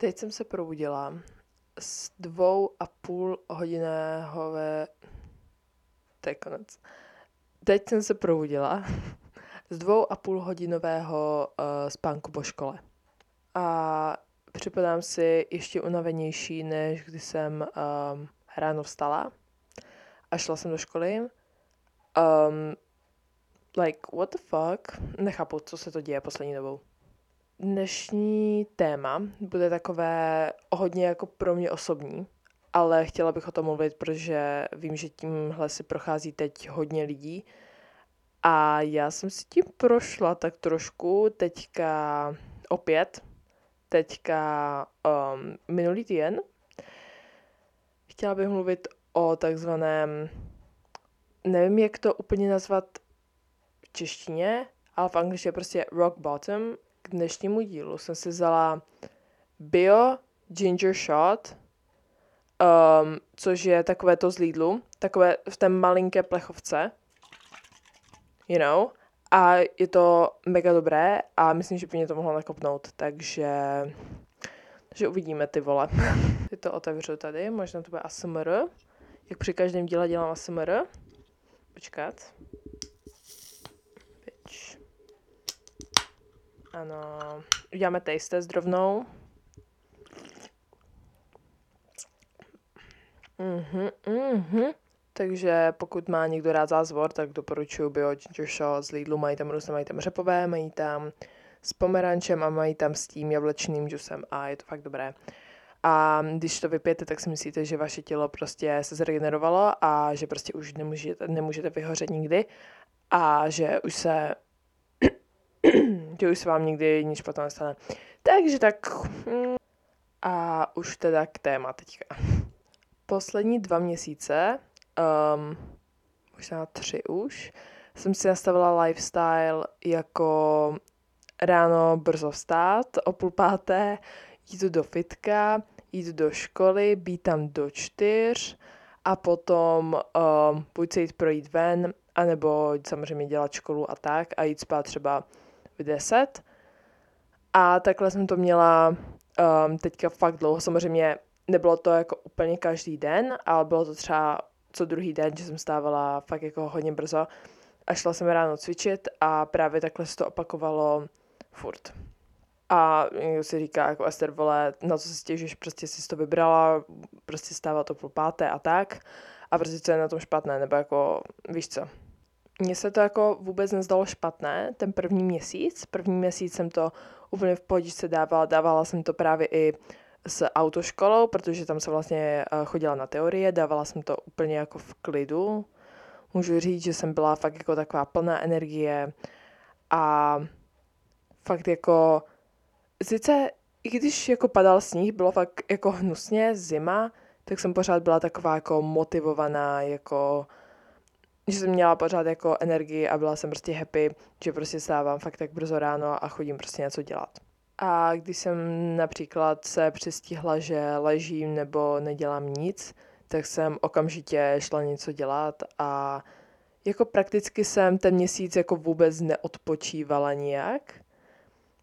Teď jsem se probudila z dvou a půl hodiného To je konec. Teď jsem se probudila z dvou a půl hodinového uh, spánku po škole. A připadám si ještě unavenější, než když jsem um, ráno vstala a šla jsem do školy. Um, like, what the fuck? Nechápu, co se to děje poslední dobou. Dnešní téma bude takové hodně jako pro mě osobní, ale chtěla bych o tom mluvit, protože vím, že tímhle si prochází teď hodně lidí a já jsem si tím prošla tak trošku teďka opět, teďka um, minulý týden. Chtěla bych mluvit o takzvaném, nevím, jak to úplně nazvat v češtině, ale v angličtině prostě rock bottom. Dnešnímu dílu jsem si vzala Bio Ginger Shot, um, což je takové to z Lidlu, takové v té malinké plechovce, you know, a je to mega dobré a myslím, že by mě to mohlo nakopnout, takže, takže uvidíme ty vole. Ty to otevřu tady, možná to bude ASMR, jak při každém díle dělám ASMR. Počkat. Ano, uděláme taste test rovnou. Mhm, mhm. Takže pokud má někdo rád zázvor, tak doporučuji Bio Ginger Shot z Lidlu. Mají tam různé, mají tam řepové, mají tam s pomerančem a mají tam s tím jablečným džusem a je to fakt dobré. A když to vypijete, tak si myslíte, že vaše tělo prostě se zregenerovalo a že prostě už nemůžete, nemůžete vyhořet nikdy a že už se že už se vám nikdy nic špatného nestane. Takže tak hm, a už teda k téma teďka. Poslední dva měsíce um, možná tři už, jsem si nastavila lifestyle jako ráno brzo vstát, o půl páté, jít do fitka, jít do školy, být tam do čtyř a potom um, buď se jít projít ven, anebo samozřejmě dělat školu a tak a jít spát třeba v deset. A takhle jsem to měla um, teďka fakt dlouho. Samozřejmě nebylo to jako úplně každý den, ale bylo to třeba co druhý den, že jsem stávala fakt jako hodně brzo a šla jsem ráno cvičit a právě takhle se to opakovalo furt. A někdo si říká, jako Ester, vole, na co si stěžuješ, prostě jsi to vybrala, prostě stává to půl páté a tak. A prostě co je na tom špatné, nebo jako, víš co. Mně se to jako vůbec nezdalo špatné, ten první měsíc. První měsíc jsem to úplně v pohodičce dávala, dávala jsem to právě i s autoškolou, protože tam se vlastně eh, chodila na teorie, dávala jsem to úplně jako v klidu. Můžu říct, že jsem byla fakt jako taková plná energie a fakt jako, sice i když jako padal sníh, bylo fakt jako hnusně, zima, tak jsem pořád byla taková jako motivovaná, jako že jsem měla pořád jako energii a byla jsem prostě happy, že prostě stávám fakt tak brzo ráno a chodím prostě něco dělat. A když jsem například se přistihla, že ležím nebo nedělám nic, tak jsem okamžitě šla něco dělat a jako prakticky jsem ten měsíc jako vůbec neodpočívala nijak.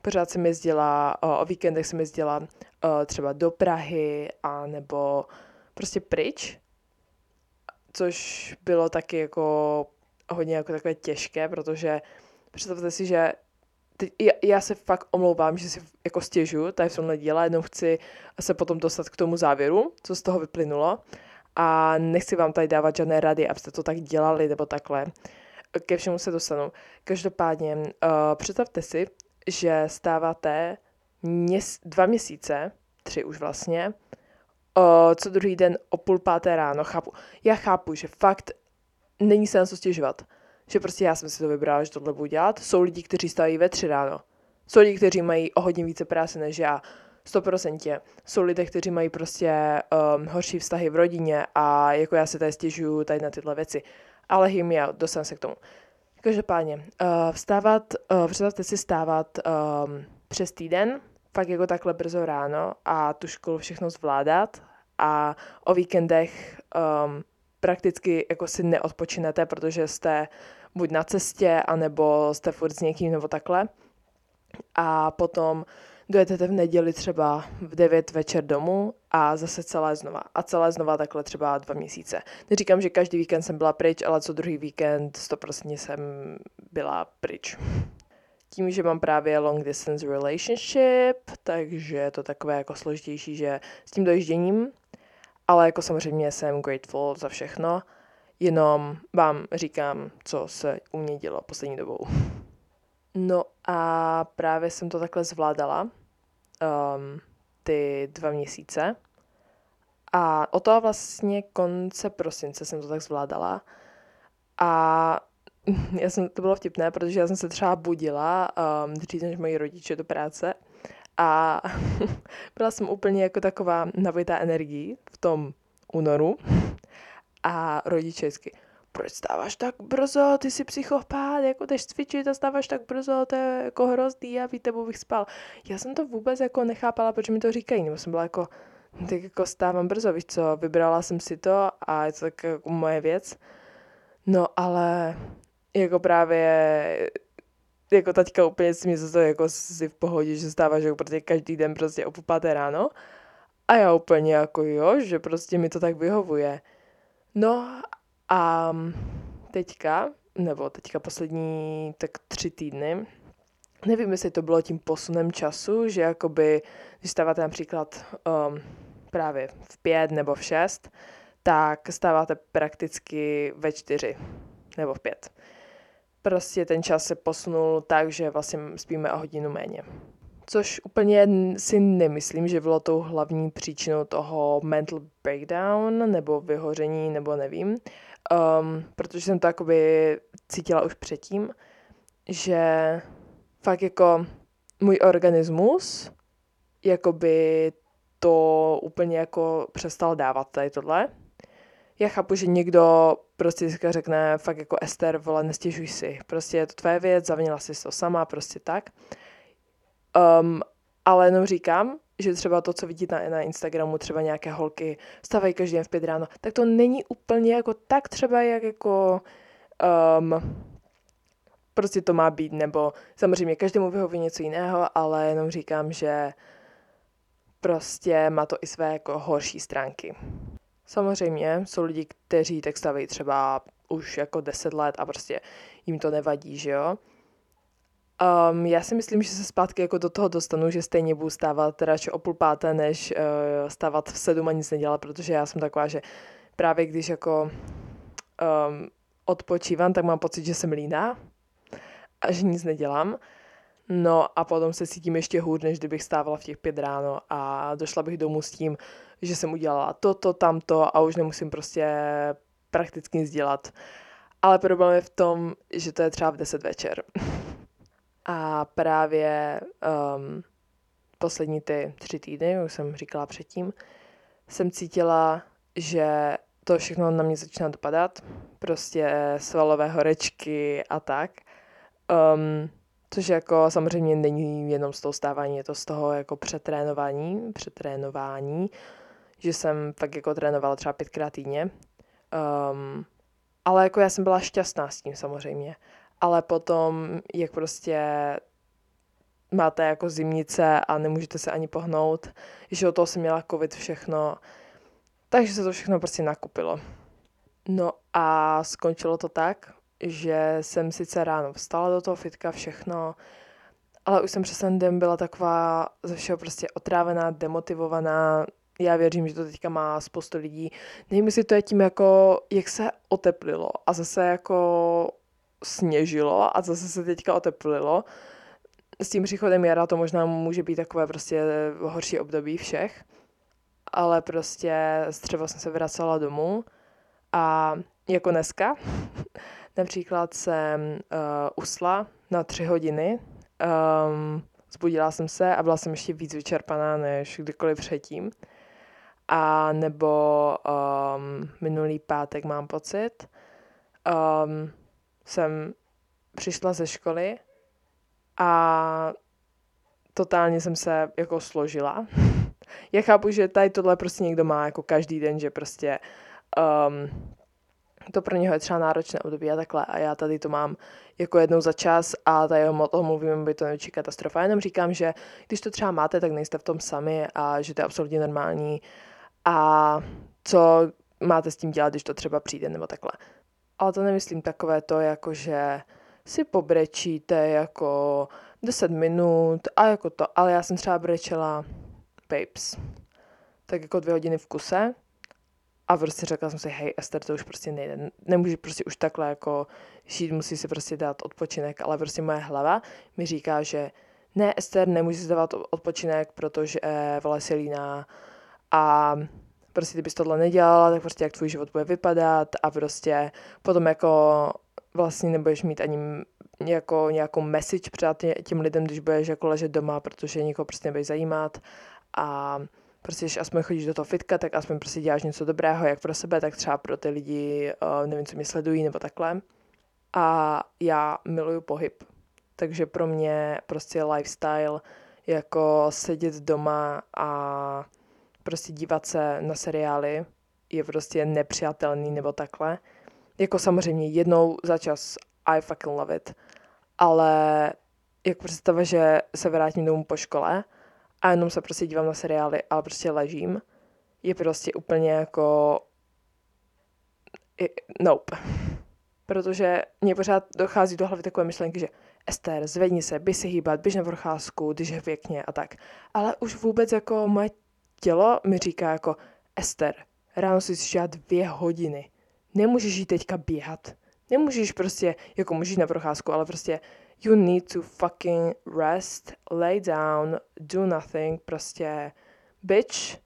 Pořád jsem jezdila, o, o víkendech jsem jezdila o, třeba do Prahy a nebo prostě pryč, což bylo taky jako hodně jako takové těžké, protože představte si, že teď, já, já se fakt omlouvám, že si jako stěžu tady v tomhle díle, jenom chci se potom dostat k tomu závěru, co z toho vyplynulo a nechci vám tady dávat žádné rady, abyste to tak dělali nebo takhle. Ke všemu se dostanu. Každopádně uh, představte si, že stáváte měs- dva měsíce, tři už vlastně, co druhý den o půl páté ráno, chápu. Já chápu, že fakt není se na co stěžovat že prostě já jsem si to vybrala, že tohle budu dělat. Jsou lidi, kteří staví ve tři ráno. Jsou lidi, kteří mají o hodně více práce než já. 100%. Jsou lidé, kteří mají prostě um, horší vztahy v rodině a jako já se tady stěžuju tady na tyhle věci. Ale me out, dostanu se k tomu. Každopádně, uh, vstávat, uh, představte si stávat um, přes týden, fakt jako takhle brzo ráno a tu školu všechno zvládat a o víkendech um, prakticky jako si neodpočinete, protože jste buď na cestě, anebo jste furt s někým nebo takhle. A potom dojedete v neděli třeba v 9 večer domů a zase celé znova. A celé znova takhle třeba dva měsíce. Neříkám, že každý víkend jsem byla pryč, ale co druhý víkend 100% jsem byla pryč. Tím, že mám právě long distance relationship, takže je to takové jako složitější, že s tím dojížděním, ale jako samozřejmě jsem grateful za všechno, jenom vám říkám, co se u mě dělo poslední dobou. No a právě jsem to takhle zvládala um, ty dva měsíce. A o to vlastně konce prosince jsem to tak zvládala. A já jsem, to bylo vtipné, protože já jsem se třeba budila um, dřív než moji rodiče do práce a byla jsem úplně jako taková nabitá energií v tom únoru a rodiče proč stáváš tak brzo, ty jsi psychopat, jako jdeš cvičit a stáváš tak brzo, to je jako hrozný, a víte, bych spal. Já jsem to vůbec jako nechápala, proč mi to říkají, nebo jsem byla jako, tak jako stávám brzo, víš co, vybrala jsem si to a je to tak jako moje věc. No ale jako právě jako taťka úplně si mě za to jako si v pohodě, že stáváš jako prostě každý den prostě o páté ráno. A já úplně jako jo, že prostě mi to tak vyhovuje. No a teďka, nebo teďka poslední tak tři týdny, nevím, jestli to bylo tím posunem času, že jakoby, když stáváte například um, právě v pět nebo v šest, tak stáváte prakticky ve čtyři nebo v pět. Prostě ten čas se posunul tak, že vlastně spíme o hodinu méně. Což úplně si nemyslím, že bylo tou hlavní příčinou toho mental breakdown nebo vyhoření, nebo nevím um, protože jsem to jakoby cítila už předtím, že fakt jako můj organismus jakoby to úplně jako přestal dávat tady tohle. Já chápu, že někdo prostě řekne fakt jako Ester, vole, nestěžuj si, prostě je to tvoje věc, zavnila si to sama, prostě tak. Um, ale jenom říkám, že třeba to, co vidíte na, na Instagramu, třeba nějaké holky vstávají každý den v pět ráno, tak to není úplně jako tak třeba, jak jako um, prostě to má být, nebo samozřejmě každému vyhoví něco jiného, ale jenom říkám, že prostě má to i své jako horší stránky. Samozřejmě jsou lidi, kteří tak staví třeba už jako 10 let a prostě jim to nevadí, že jo. Um, já si myslím, že se zpátky jako do toho dostanu, že stejně budu stávat radši o půl páté, než uh, stávat v sedm a nic nedělat, protože já jsem taková, že právě když jako um, odpočívám, tak mám pocit, že jsem líná a že nic nedělám. No a potom se cítím ještě hůř, než kdybych stávala v těch pět ráno a došla bych domů s tím, že jsem udělala toto, tamto a už nemusím prostě prakticky nic dělat. Ale problém je v tom, že to je třeba v 10 večer. A právě um, poslední ty tři týdny, už jsem říkala předtím, jsem cítila, že to všechno na mě začíná dopadat. Prostě svalové horečky a tak. Um, což jako samozřejmě není jenom z toho stávání, je to z toho jako přetrénování, přetrénování, že jsem fakt jako trénovala třeba pětkrát týdně. Um, ale jako já jsem byla šťastná s tím samozřejmě ale potom, jak prostě máte jako zimnice a nemůžete se ani pohnout, že o toho jsem měla covid všechno, takže se to všechno prostě nakupilo. No a skončilo to tak, že jsem sice ráno vstala do toho fitka všechno, ale už jsem přes ten den byla taková ze všeho prostě otrávená, demotivovaná. Já věřím, že to teďka má spoustu lidí. Nevím, jestli to je tím, jako, jak se oteplilo a zase jako sněžilo a zase se teďka oteplilo. S tím příchodem jara to možná může být takové prostě horší období všech, ale prostě třeba jsem se vracela domů a jako dneska například jsem uh, usla na tři hodiny, um, zbudila jsem se a byla jsem ještě víc vyčerpaná než kdykoliv předtím. A nebo um, minulý pátek mám pocit, um, jsem přišla ze školy a totálně jsem se jako složila. Já chápu, že tady tohle prostě někdo má jako každý den, že prostě um, to pro něho je třeba náročné období a takhle a já tady to mám jako jednou za čas a tady o tom mluvím, aby to nebyla katastrofa. Jenom říkám, že když to třeba máte, tak nejste v tom sami a že to je absolutně normální a co máte s tím dělat, když to třeba přijde nebo takhle. Ale to nemyslím takové to, jako že si pobrečíte jako 10 minut a jako to, ale já jsem třeba brečela babes, tak jako dvě hodiny v kuse a prostě řekla jsem si, hej Ester, to už prostě nejde, nemůžu prostě už takhle jako žít, musí si prostě dát odpočinek, ale prostě moje hlava mi říká, že ne Ester, nemůžeš si dávat odpočinek, protože eh, vole si líná a prostě kdybys tohle nedělala, tak prostě jak tvůj život bude vypadat a prostě potom jako vlastně nebudeš mít ani jako nějakou message přát těm lidem, když budeš jako ležet doma, protože nikoho prostě nebudeš zajímat a prostě, když aspoň chodíš do toho fitka, tak aspoň prostě děláš něco dobrého, jak pro sebe, tak třeba pro ty lidi, uh, nevím, co mě sledují, nebo takhle. A já miluju pohyb. Takže pro mě prostě lifestyle jako sedět doma a prostě dívat se na seriály je prostě nepřijatelný nebo takhle. Jako samozřejmě jednou za čas I fucking love it. Ale jak představa, že se vrátím domů po škole a jenom se prostě dívám na seriály, ale prostě ležím, je prostě úplně jako... Nope. Protože mě pořád dochází do hlavy takové myšlenky, že Ester, zvedni se, by si hýbat, běž na vrcházku, když je pěkně a tak. Ale už vůbec jako moje tělo mi říká jako Ester, ráno si si dvě hodiny. Nemůžeš jít teďka běhat. Nemůžeš prostě, jako můžeš na procházku, ale prostě you need to fucking rest, lay down, do nothing, prostě bitch,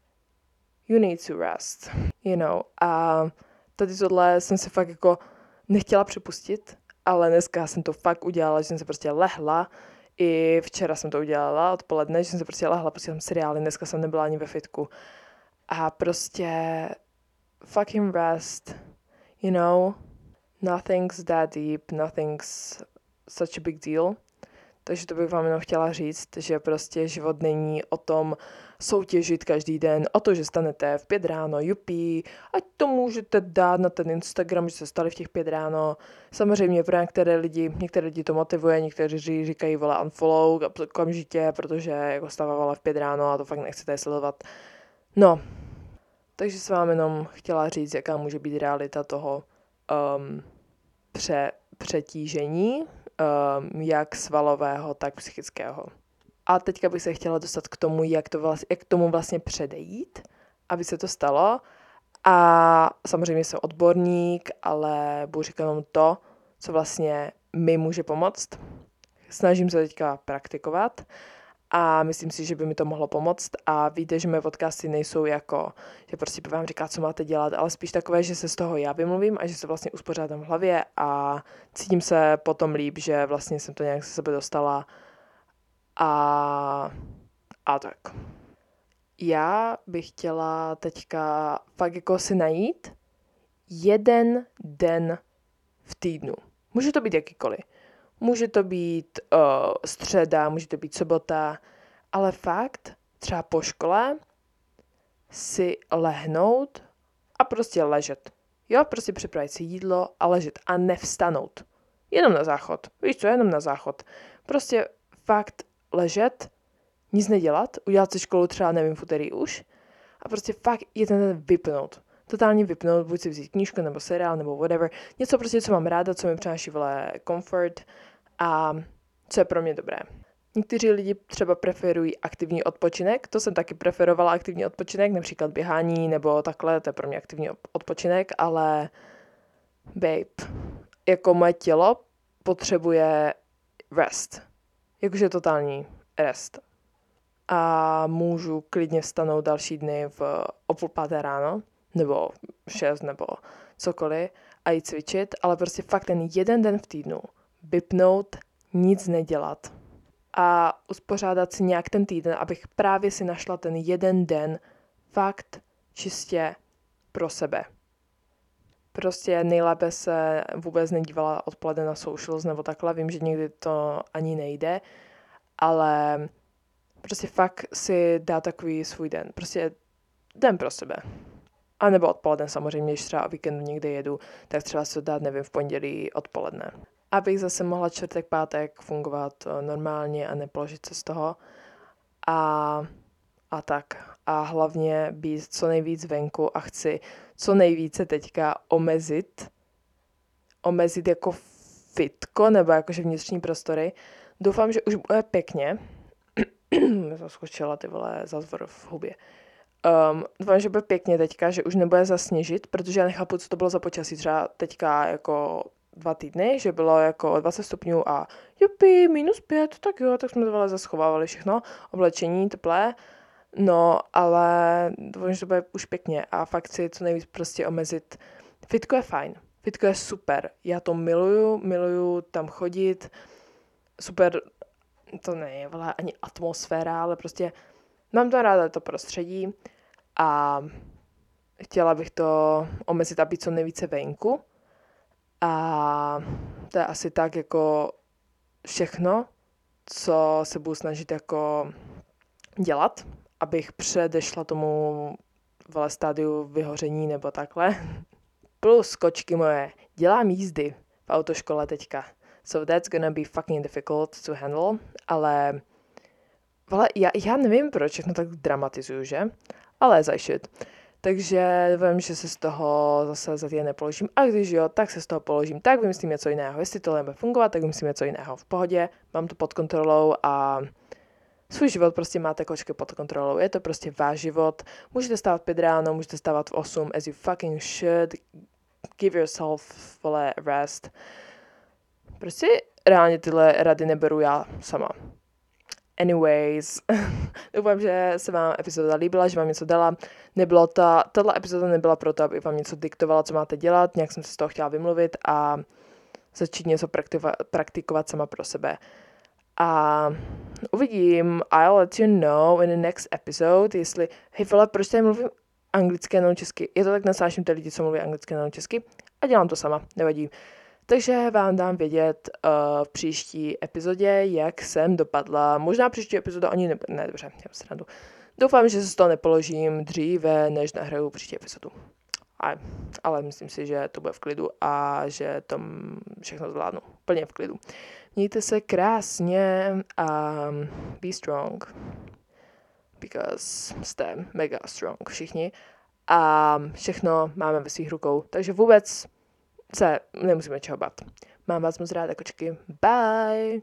you need to rest, you know. A tady tohle jsem se fakt jako nechtěla připustit, ale dneska jsem to fakt udělala, že jsem se prostě lehla, i včera jsem to udělala odpoledne, že jsem se prostě lehla, prostě jsem seriály, dneska jsem nebyla ani ve fitku. A prostě fucking rest, you know, nothing's that deep, nothing's such a big deal. Takže to bych vám jenom chtěla říct, že prostě život není o tom soutěžit každý den, o to, že stanete v pět ráno, jupí, ať to můžete dát na ten Instagram, že se stali v těch pět ráno. Samozřejmě pro některé lidi, některé lidi to motivuje, někteří říkají, vole, unfollow okamžitě, protože jako stávala v pět ráno a to fakt nechcete sledovat. No, takže jsem vám jenom chtěla říct, jaká může být realita toho um, pře, přetížení, um, jak svalového, tak psychického. A teďka bych se chtěla dostat k tomu, jak, to vlastně, jak tomu vlastně předejít, aby se to stalo. A samozřejmě jsem odborník, ale budu říkat jenom to, co vlastně mi může pomoct. Snažím se teďka praktikovat a myslím si, že by mi to mohlo pomoct a víte, že moje podcasty nejsou jako, že prostě by vám říká, co máte dělat, ale spíš takové, že se z toho já vymluvím a že se vlastně uspořádám v hlavě a cítím se potom líp, že vlastně jsem to nějak se sebe dostala a, a tak. Já bych chtěla teďka fakt jako si najít jeden den v týdnu. Může to být jakýkoliv. Může to být uh, středa, může to být sobota, ale fakt třeba po škole si lehnout a prostě ležet. Jo, prostě připravit si jídlo a ležet a nevstanout. Jenom na záchod. Víš co, jenom na záchod. Prostě fakt ležet, nic nedělat, udělat si školu třeba, nevím, v úterý už a prostě fakt jeden den vypnout. Totálně vypnout, buď si vzít knížku nebo seriál nebo whatever. Něco prostě, co mám ráda, co mi přináší vole comfort a co je pro mě dobré. Někteří lidi třeba preferují aktivní odpočinek, to jsem taky preferovala aktivní odpočinek, například běhání nebo takhle, to je pro mě aktivní odpočinek, ale babe, jako moje tělo potřebuje rest, jakože totální rest. A můžu klidně vstanout další dny v o půl páté ráno, nebo šest, nebo cokoliv a jít cvičit, ale prostě fakt ten jeden den v týdnu vypnout, nic nedělat a uspořádat si nějak ten týden, abych právě si našla ten jeden den fakt čistě pro sebe. Prostě nejlépe se vůbec nedívala odpoledne na socials nebo takhle, vím, že někdy to ani nejde, ale prostě fakt si dá takový svůj den. Prostě den pro sebe. A nebo odpoledne samozřejmě, když třeba o víkendu někde jedu, tak třeba se dát, nevím, v pondělí odpoledne. Abych zase mohla čtvrtek, pátek fungovat eh, normálně a nepoložit se z toho. A, a tak. A hlavně být co nejvíc venku a chci co nejvíce teďka omezit, omezit jako fitko nebo jakože vnitřní prostory. Doufám, že už bude pěkně. Zaskočila ty vole zazvor v hubě. Um, doufám, že bude pěkně teďka, že už nebude zasněžit, protože já nechápu, co to bylo za počasí. Třeba teďka jako dva týdny, že bylo jako 20 stupňů a jupi, minus pět, tak jo, tak jsme to zaschovávali všechno, oblečení, teplé. No, ale doufám, že to bude už pěkně a fakt si co nejvíc prostě omezit. Fitko je fajn, fitko je super, já to miluju, miluju tam chodit, super, to není ani atmosféra, ale prostě mám to ráda to prostředí a chtěla bych to omezit a být co nejvíce venku. A to je asi tak jako všechno, co se budu snažit jako dělat, abych předešla tomu vele stádiu vyhoření nebo takhle. Plus kočky moje, dělám jízdy v autoškole teďka. So that's gonna be fucking difficult to handle, ale vele, já, já nevím, proč všechno tak dramatizuju, že? Ale should. Takže vím, že se z toho zase za týden nepoložím. A když jo, tak se z toho položím. Tak vymyslím něco jiného. Jestli to nebude fungovat, tak vymyslím něco jiného. V pohodě, mám to pod kontrolou a svůj život prostě máte kočky pod kontrolou. Je to prostě váš život. Můžete stávat pět ráno, můžete stávat v 8, as you fucking should. Give yourself, vole, rest. Prostě reálně tyhle rady neberu já sama. Anyways, doufám, že se vám epizoda líbila, že vám něco dala. Nebylo ta, tato epizoda nebyla proto, aby vám něco diktovala, co máte dělat, nějak jsem se z toho chtěla vymluvit a začít něco praktikovat sama pro sebe. A uvidím, I'll let you know in the next episode, jestli, hej vole, proč tady mluvím anglicky a česky? Je to tak nasáším ty lidi, co mluví anglicky a česky a dělám to sama, nevadí. Takže vám dám vědět uh, v příští epizodě, jak jsem dopadla. Možná příští epizoda ani ne, ne dobře, já se radu. Doufám, že se z toho nepoložím dříve, než nahraju příští epizodu. A, ale myslím si, že to bude v klidu a že to všechno zvládnu. Plně v klidu. Mějte se krásně a be strong. Because jste mega strong všichni. A všechno máme ve svých rukou. Takže vůbec se nemusíme čeho bát. Mám vás moc ráda, kočky. Bye!